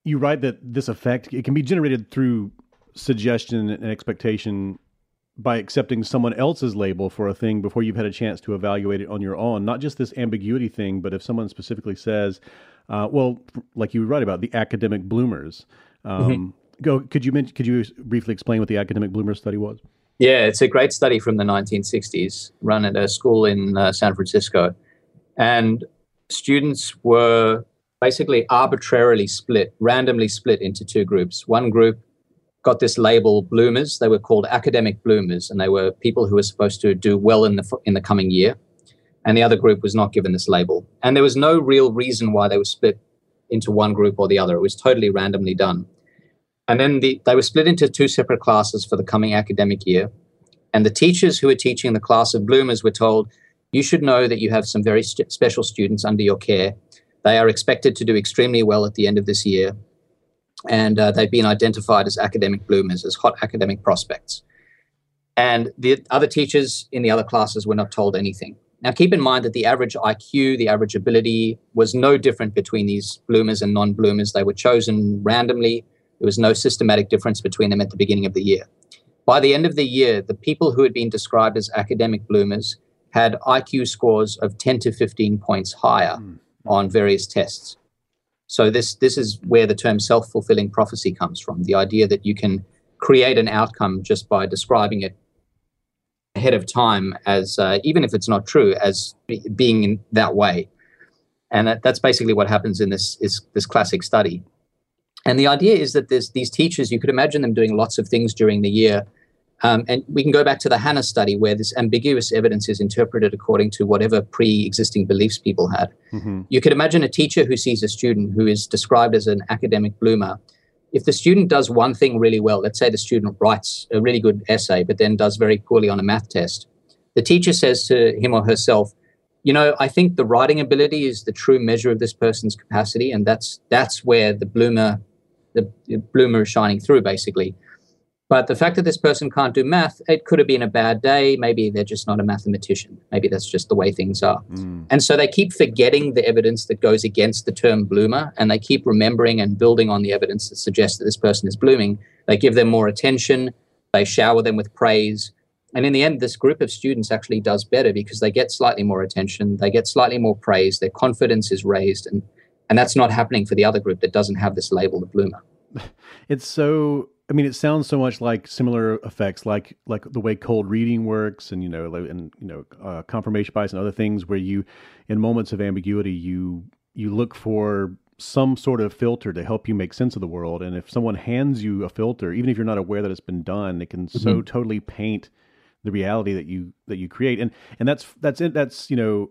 you write that this effect it can be generated through suggestion and expectation by accepting someone else's label for a thing before you've had a chance to evaluate it on your own. Not just this ambiguity thing, but if someone specifically says, uh, "Well, like you write about the academic bloomers," um, mm-hmm. go. Could you mention, could you briefly explain what the academic bloomers study was? Yeah, it's a great study from the 1960s, run at a school in uh, San Francisco, and students were basically arbitrarily split, randomly split into two groups. One group got this label bloomers. They were called academic bloomers, and they were people who were supposed to do well in the in the coming year. And the other group was not given this label, and there was no real reason why they were split into one group or the other. It was totally randomly done. And then the, they were split into two separate classes for the coming academic year. And the teachers who were teaching the class of bloomers were told, you should know that you have some very st- special students under your care. They are expected to do extremely well at the end of this year and uh, they've been identified as academic bloomers, as hot academic prospects. And the other teachers in the other classes were not told anything. Now, keep in mind that the average IQ, the average ability, was no different between these bloomers and non bloomers. They were chosen randomly. There was no systematic difference between them at the beginning of the year. By the end of the year, the people who had been described as academic bloomers had IQ scores of 10 to 15 points higher mm. on various tests. So this this is where the term self-fulfilling prophecy comes from, the idea that you can create an outcome just by describing it ahead of time as uh, even if it's not true as being in that way. And that, that's basically what happens in this is this classic study. And the idea is that these teachers, you could imagine them doing lots of things during the year um, and we can go back to the Hannah study where this ambiguous evidence is interpreted according to whatever pre existing beliefs people had. Mm-hmm. You could imagine a teacher who sees a student who is described as an academic bloomer. If the student does one thing really well, let's say the student writes a really good essay, but then does very poorly on a math test, the teacher says to him or herself, you know, I think the writing ability is the true measure of this person's capacity, and that's that's where the bloomer, the bloomer is shining through, basically. But the fact that this person can't do math, it could have been a bad day. Maybe they're just not a mathematician. Maybe that's just the way things are. Mm. And so they keep forgetting the evidence that goes against the term bloomer, and they keep remembering and building on the evidence that suggests that this person is blooming. They give them more attention, they shower them with praise. And in the end, this group of students actually does better because they get slightly more attention, they get slightly more praise, their confidence is raised. And, and that's not happening for the other group that doesn't have this label of bloomer. It's so I mean, it sounds so much like similar effects, like like the way cold reading works, and you know, and you know, uh, confirmation bias and other things, where you, in moments of ambiguity, you you look for some sort of filter to help you make sense of the world. And if someone hands you a filter, even if you're not aware that it's been done, it can mm-hmm. so totally paint the reality that you that you create. And and that's that's it. That's you know,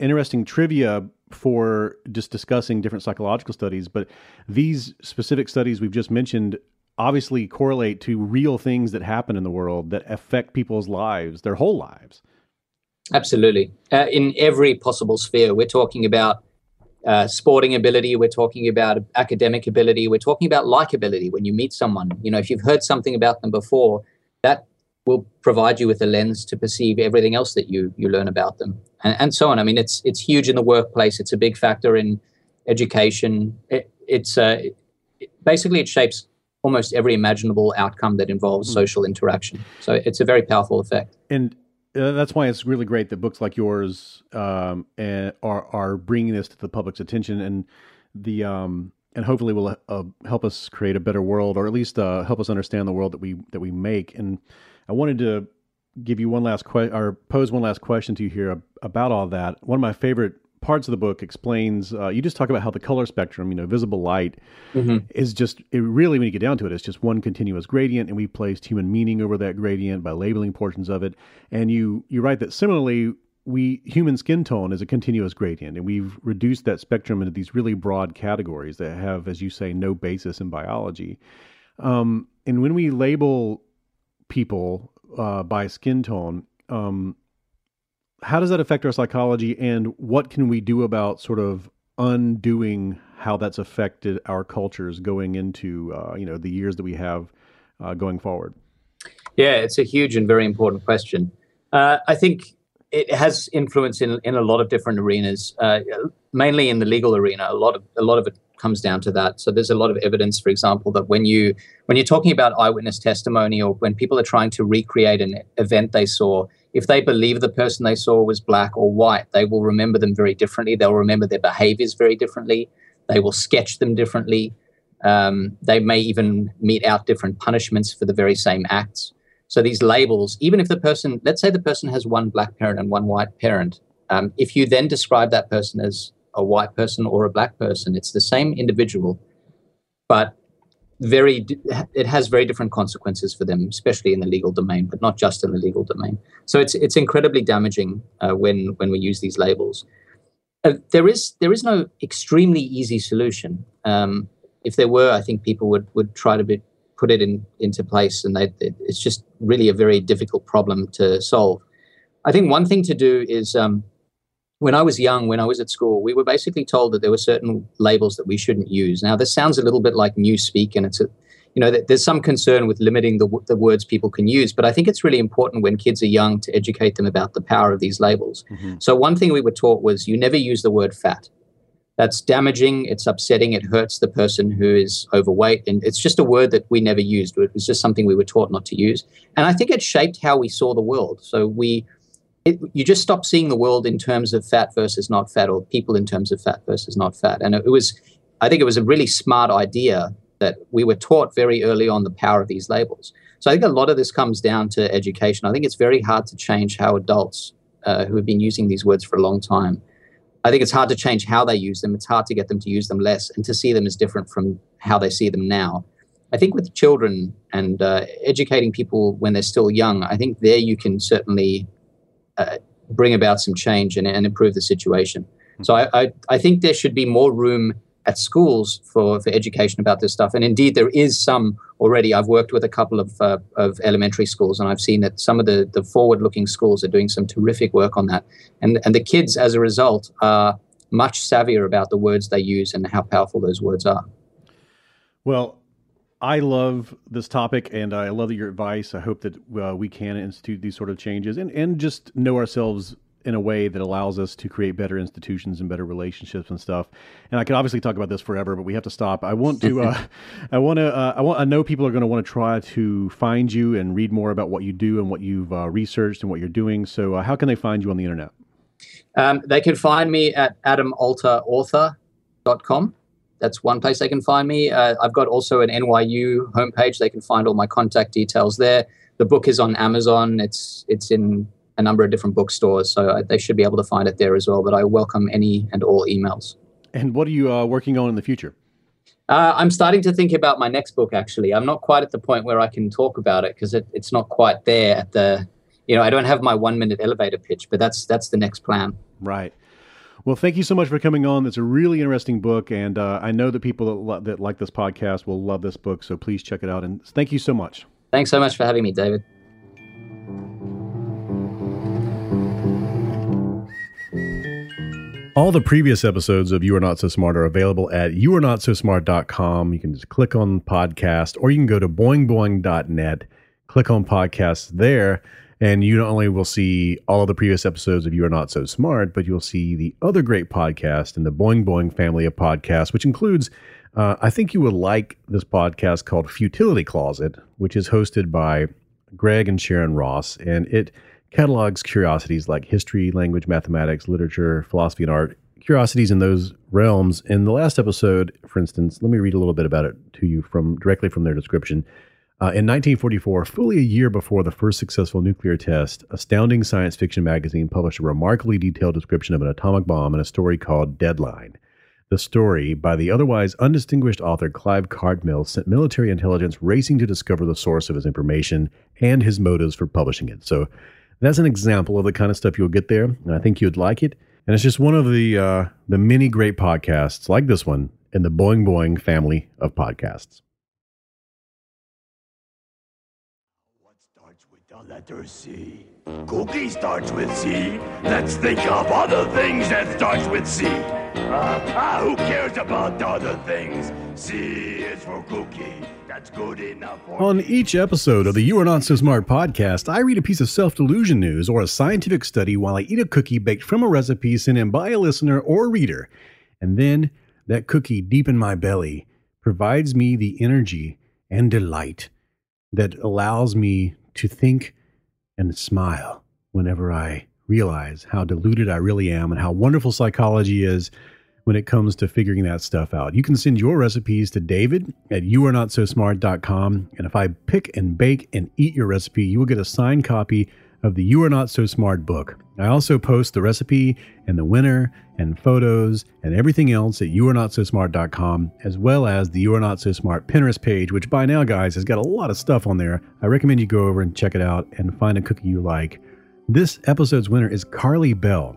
interesting trivia for just discussing different psychological studies. But these specific studies we've just mentioned obviously correlate to real things that happen in the world that affect people's lives, their whole lives. Absolutely. Uh, in every possible sphere, we're talking about uh, sporting ability, we're talking about academic ability, we're talking about likability when you meet someone. You know, if you've heard something about them before, that will provide you with a lens to perceive everything else that you you learn about them, and, and so on. I mean, it's it's huge in the workplace. It's a big factor in education. It, it's uh, it, basically it shapes almost every imaginable outcome that involves mm. social interaction. So it's a very powerful effect. And uh, that's why it's really great that books like yours um, and are are bringing this to the public's attention and the um, and hopefully will uh, help us create a better world or at least uh, help us understand the world that we that we make. And I wanted to give you one last question or pose one last question to you here about all that. One of my favorite parts of the book explains uh, you just talk about how the color spectrum you know visible light mm-hmm. is just it really when you get down to it it's just one continuous gradient and we placed human meaning over that gradient by labeling portions of it and you you write that similarly we human skin tone is a continuous gradient and we've reduced that spectrum into these really broad categories that have as you say no basis in biology um, and when we label people uh, by skin tone um, how does that affect our psychology and what can we do about sort of undoing how that's affected our cultures going into uh, you know the years that we have uh, going forward? Yeah it's a huge and very important question. Uh, i think it has influence in, in a lot of different arenas uh, mainly in the legal arena. A lot of a lot of it comes down to that. So there's a lot of evidence for example that when you when you're talking about eyewitness testimony or when people are trying to recreate an event they saw if they believe the person they saw was black or white, they will remember them very differently. They'll remember their behaviors very differently. They will sketch them differently. Um, they may even mete out different punishments for the very same acts. So these labels, even if the person, let's say the person has one black parent and one white parent, um, if you then describe that person as a white person or a black person, it's the same individual, but very it has very different consequences for them especially in the legal domain but not just in the legal domain. So it's it's incredibly damaging uh, when when we use these labels. Uh, there is there is no extremely easy solution. Um, if there were i think people would would try to be, put it in into place and they, it's just really a very difficult problem to solve. I think one thing to do is um, when I was young, when I was at school, we were basically told that there were certain labels that we shouldn't use. Now, this sounds a little bit like newspeak, and it's a, you know, there's some concern with limiting the, the words people can use, but I think it's really important when kids are young to educate them about the power of these labels. Mm-hmm. So, one thing we were taught was you never use the word fat. That's damaging, it's upsetting, it hurts the person who is overweight. And it's just a word that we never used. It was just something we were taught not to use. And I think it shaped how we saw the world. So, we it, you just stop seeing the world in terms of fat versus not fat, or people in terms of fat versus not fat. And it, was, I think, it was a really smart idea that we were taught very early on the power of these labels. So I think a lot of this comes down to education. I think it's very hard to change how adults uh, who have been using these words for a long time. I think it's hard to change how they use them. It's hard to get them to use them less and to see them as different from how they see them now. I think with children and uh, educating people when they're still young, I think there you can certainly uh, bring about some change and, and, improve the situation. So I, I, I, think there should be more room at schools for, for education about this stuff. And indeed, there is some already. I've worked with a couple of, uh, of elementary schools, and I've seen that some of the, the forward looking schools are doing some terrific work on that. And, and the kids, as a result, are much savvier about the words they use and how powerful those words are. Well, I love this topic, and I love your advice. I hope that uh, we can institute these sort of changes and, and just know ourselves in a way that allows us to create better institutions and better relationships and stuff. And I could obviously talk about this forever, but we have to stop. I want to, uh, I want to, uh, I want, I know people are going to want to try to find you and read more about what you do and what you've uh, researched and what you're doing. So, uh, how can they find you on the internet? Um, they can find me at adamalterauthor.com that's one place they can find me. Uh, I've got also an NYU homepage. They can find all my contact details there. The book is on Amazon. It's it's in a number of different bookstores, so I, they should be able to find it there as well. But I welcome any and all emails. And what are you uh, working on in the future? Uh, I'm starting to think about my next book. Actually, I'm not quite at the point where I can talk about it because it, it's not quite there at the. You know, I don't have my one minute elevator pitch, but that's that's the next plan. Right. Well, thank you so much for coming on. It's a really interesting book, and uh, I know that people that, lo- that like this podcast will love this book. So please check it out. And thank you so much. Thanks so much for having me, David. All the previous episodes of You Are Not So Smart are available at youarenotsosmart.com. You can just click on podcast or you can go to boingboing.net, click on podcasts there, and you not only will see all of the previous episodes of You Are Not So Smart, but you'll see the other great podcast in the Boing Boing family of podcasts, which includes, uh, I think you would like this podcast called Futility Closet, which is hosted by Greg and Sharon Ross, and it catalogs curiosities like history, language, mathematics, literature, philosophy, and art. Curiosities in those realms. In the last episode, for instance, let me read a little bit about it to you from directly from their description. Uh, in 1944, fully a year before the first successful nuclear test, Astounding Science Fiction magazine published a remarkably detailed description of an atomic bomb in a story called Deadline. The story, by the otherwise undistinguished author Clive Cartmill, sent military intelligence racing to discover the source of his information and his motives for publishing it. So that's an example of the kind of stuff you'll get there, and I think you'd like it. And it's just one of the uh, the many great podcasts like this one in the Boing Boing family of podcasts. starts with the letter C. Cookie starts with C. Let's think of other things that starts with C. Uh, ah, who cares about other things? C is for cookie. That's good enough On each episode of the You Are Not So Smart podcast, I read a piece of self delusion news or a scientific study while I eat a cookie baked from a recipe sent in by a listener or reader. And then that cookie deep in my belly provides me the energy and delight that allows me to think and smile whenever I realize how deluded I really am and how wonderful psychology is when it comes to figuring that stuff out. You can send your recipes to David at youarenotsosmart.com. And if I pick and bake and eat your recipe, you will get a signed copy of the You Are Not So Smart book. I also post the recipe and the winner and photos and everything else at youarenotsosmart.com, as well as the You Are Not So Smart Pinterest page, which by now, guys, has got a lot of stuff on there. I recommend you go over and check it out and find a cookie you like. This episode's winner is Carly Bell.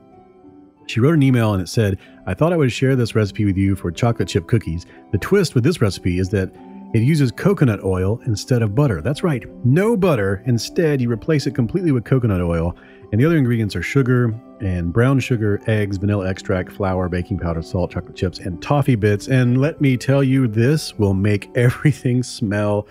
She wrote an email and it said, I thought I would share this recipe with you for chocolate chip cookies. The twist with this recipe is that it uses coconut oil instead of butter. That's right, no butter. Instead, you replace it completely with coconut oil. And the other ingredients are sugar and brown sugar, eggs, vanilla extract, flour, baking powder, salt, chocolate chips, and toffee bits. And let me tell you, this will make everything smell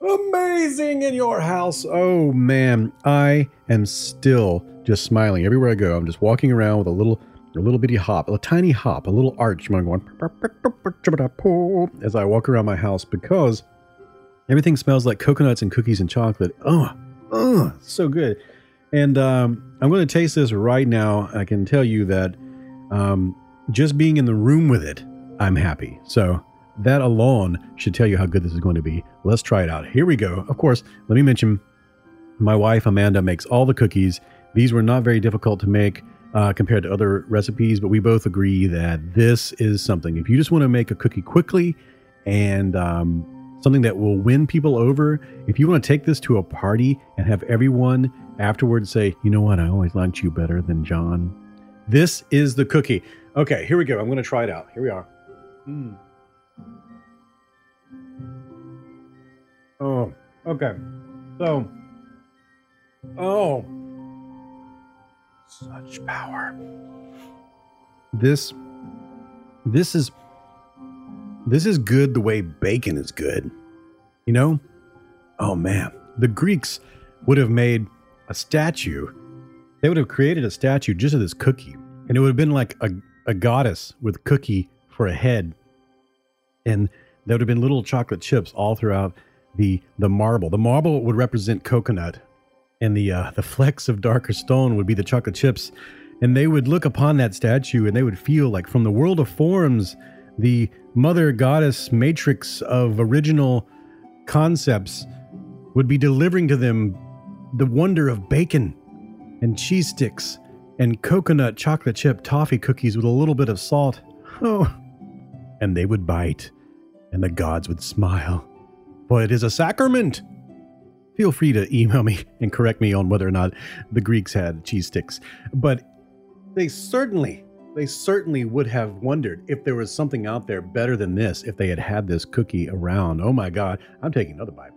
amazing in your house. Oh man, I am still just smiling everywhere I go. I'm just walking around with a little a little bitty hop, a tiny hop, a little arch I'm going as I walk around my house because everything smells like coconuts and cookies and chocolate. Oh, oh, so good. And um, I'm going to taste this right now. I can tell you that um, just being in the room with it, I'm happy. So that alone should tell you how good this is going to be. Let's try it out. Here we go. Of course, let me mention my wife Amanda makes all the cookies. These were not very difficult to make uh, compared to other recipes, but we both agree that this is something. If you just want to make a cookie quickly and um, something that will win people over, if you want to take this to a party and have everyone afterwards say, you know what, I always liked you better than John, this is the cookie. Okay, here we go. I'm going to try it out. Here we are. Mm. Oh, okay. So, oh, such power. This, this is, this is good the way bacon is good. You know? Oh man, the Greeks would have made a statue. They would have created a statue just of this cookie, and it would have been like a, a goddess with cookie for a head, and there would have been little chocolate chips all throughout the the marble. The marble would represent coconut, and the uh, the flecks of darker stone would be the chocolate chips. And they would look upon that statue, and they would feel like from the world of forms, the mother goddess matrix of original concepts would be delivering to them the wonder of bacon and cheese sticks and coconut chocolate chip toffee cookies with a little bit of salt. Oh, and they would bite, and the gods would smile. For it is a sacrament. Feel free to email me and correct me on whether or not the Greeks had cheese sticks. But they certainly, they certainly would have wondered if there was something out there better than this if they had had this cookie around. Oh my God, I'm taking another bite.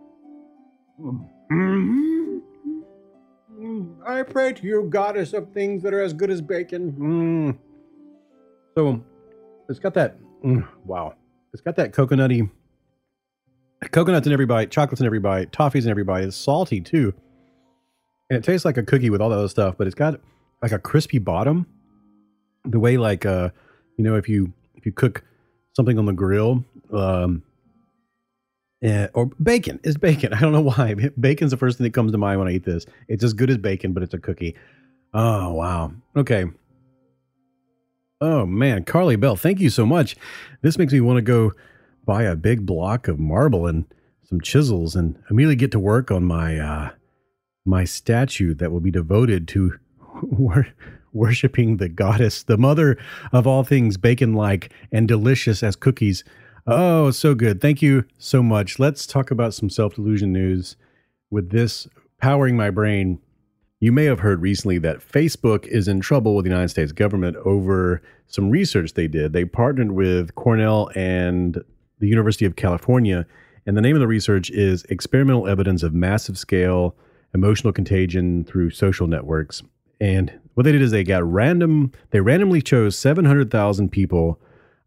Mm. I pray to you, goddess of things that are as good as bacon. Mm. So it's got that. mm, wow, it's got that coconutty. Coconuts in every bite, chocolates in every bite, toffees in every bite. It's salty too, and it tastes like a cookie with all that other stuff. But it's got like a crispy bottom. The way like uh, you know, if you if you cook something on the grill, um, eh, or bacon is bacon. I don't know why bacon's the first thing that comes to mind when I eat this. It's as good as bacon, but it's a cookie. Oh wow. Okay. Oh man, Carly Bell, thank you so much. This makes me want to go buy a big block of marble and some chisels and immediately get to work on my uh my statue that will be devoted to wor- worshiping the goddess, the mother of all things bacon like and delicious as cookies. Oh, so good. Thank you so much. Let's talk about some self-delusion news with this powering my brain. You may have heard recently that Facebook is in trouble with the United States government over some research they did. They partnered with Cornell and the University of California, and the name of the research is Experimental Evidence of Massive Scale Emotional Contagion Through Social Networks. And what they did is they got random, they randomly chose 700,000 people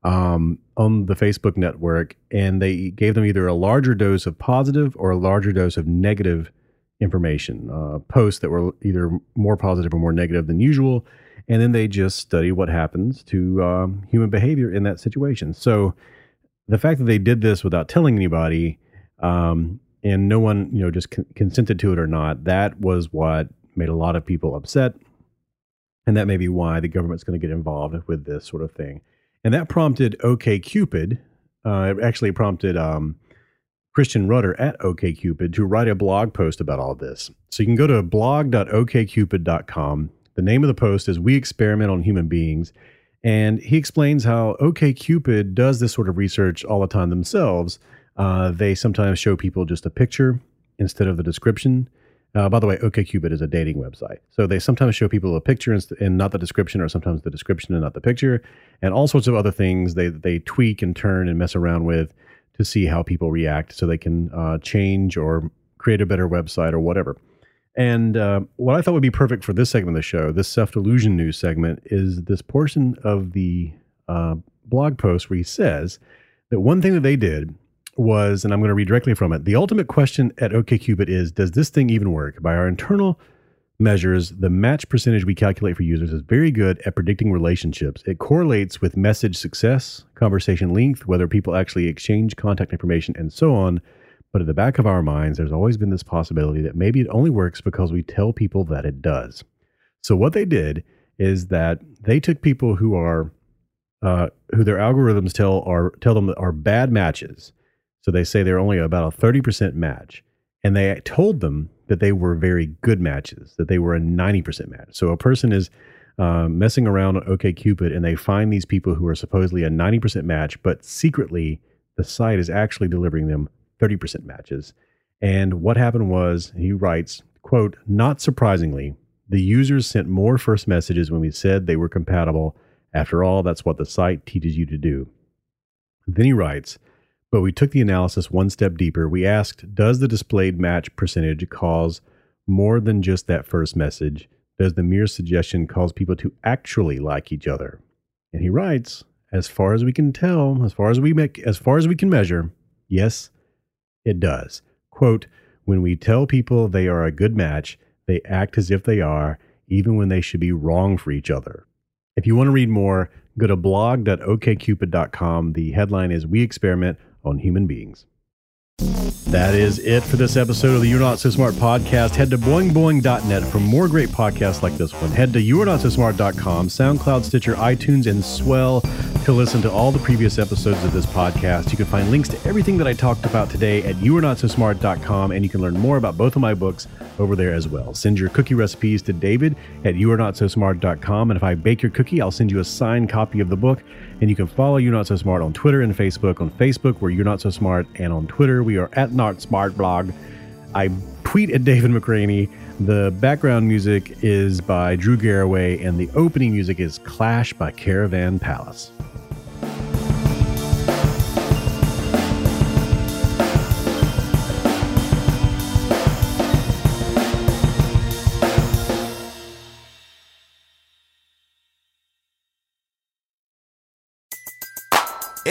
um, on the Facebook network, and they gave them either a larger dose of positive or a larger dose of negative information, uh, posts that were either more positive or more negative than usual. And then they just study what happens to um, human behavior in that situation. So the fact that they did this without telling anybody um, and no one, you know, just con- consented to it or not, that was what made a lot of people upset. And that may be why the government's going to get involved with this sort of thing. And that prompted OKCupid, uh, it actually prompted um, Christian Rudder at OKCupid to write a blog post about all this. So you can go to blog.okcupid.com. The name of the post is We Experiment on Human Beings. And he explains how OKCupid does this sort of research all the time themselves. Uh, they sometimes show people just a picture instead of the description. Uh, by the way, OKCupid is a dating website. So they sometimes show people a picture and, and not the description, or sometimes the description and not the picture, and all sorts of other things they, they tweak and turn and mess around with to see how people react so they can uh, change or create a better website or whatever. And uh, what I thought would be perfect for this segment of the show, this self delusion news segment, is this portion of the uh, blog post where he says that one thing that they did was, and I'm going to read directly from it the ultimate question at OKCupid is Does this thing even work? By our internal measures, the match percentage we calculate for users is very good at predicting relationships. It correlates with message success, conversation length, whether people actually exchange contact information, and so on. But at the back of our minds, there's always been this possibility that maybe it only works because we tell people that it does. So what they did is that they took people who are uh, who their algorithms tell are tell them are bad matches. So they say they're only about a 30% match. And they told them that they were very good matches, that they were a 90% match. So a person is uh, messing around on OKCupid and they find these people who are supposedly a 90% match, but secretly the site is actually delivering them 30% matches. And what happened was, he writes, quote, not surprisingly, the users sent more first messages when we said they were compatible. After all, that's what the site teaches you to do. Then he writes, but we took the analysis one step deeper. We asked, does the displayed match percentage cause more than just that first message? Does the mere suggestion cause people to actually like each other? And he writes, as far as we can tell, as far as we make, as far as we can measure, yes, it does. Quote, when we tell people they are a good match, they act as if they are, even when they should be wrong for each other. If you want to read more, go to blog.okcupid.com. The headline is We Experiment on Human Beings. That is it for this episode of the You're Not So Smart podcast. Head to boingboing.net for more great podcasts like this one. Head to you'renotso.smart.com, SoundCloud, Stitcher, iTunes, and Swell to listen to all the previous episodes of this podcast. You can find links to everything that I talked about today at you'renotso.smart.com, and you can learn more about both of my books over there as well. Send your cookie recipes to David at you'renotso.smart.com, and if I bake your cookie, I'll send you a signed copy of the book. And you can follow You're Not So Smart on Twitter and Facebook. On Facebook, we're You're Not So Smart, and on Twitter, we are at Not Smart Blog. I tweet at David McRaney. The background music is by Drew Garraway, and the opening music is Clash by Caravan Palace.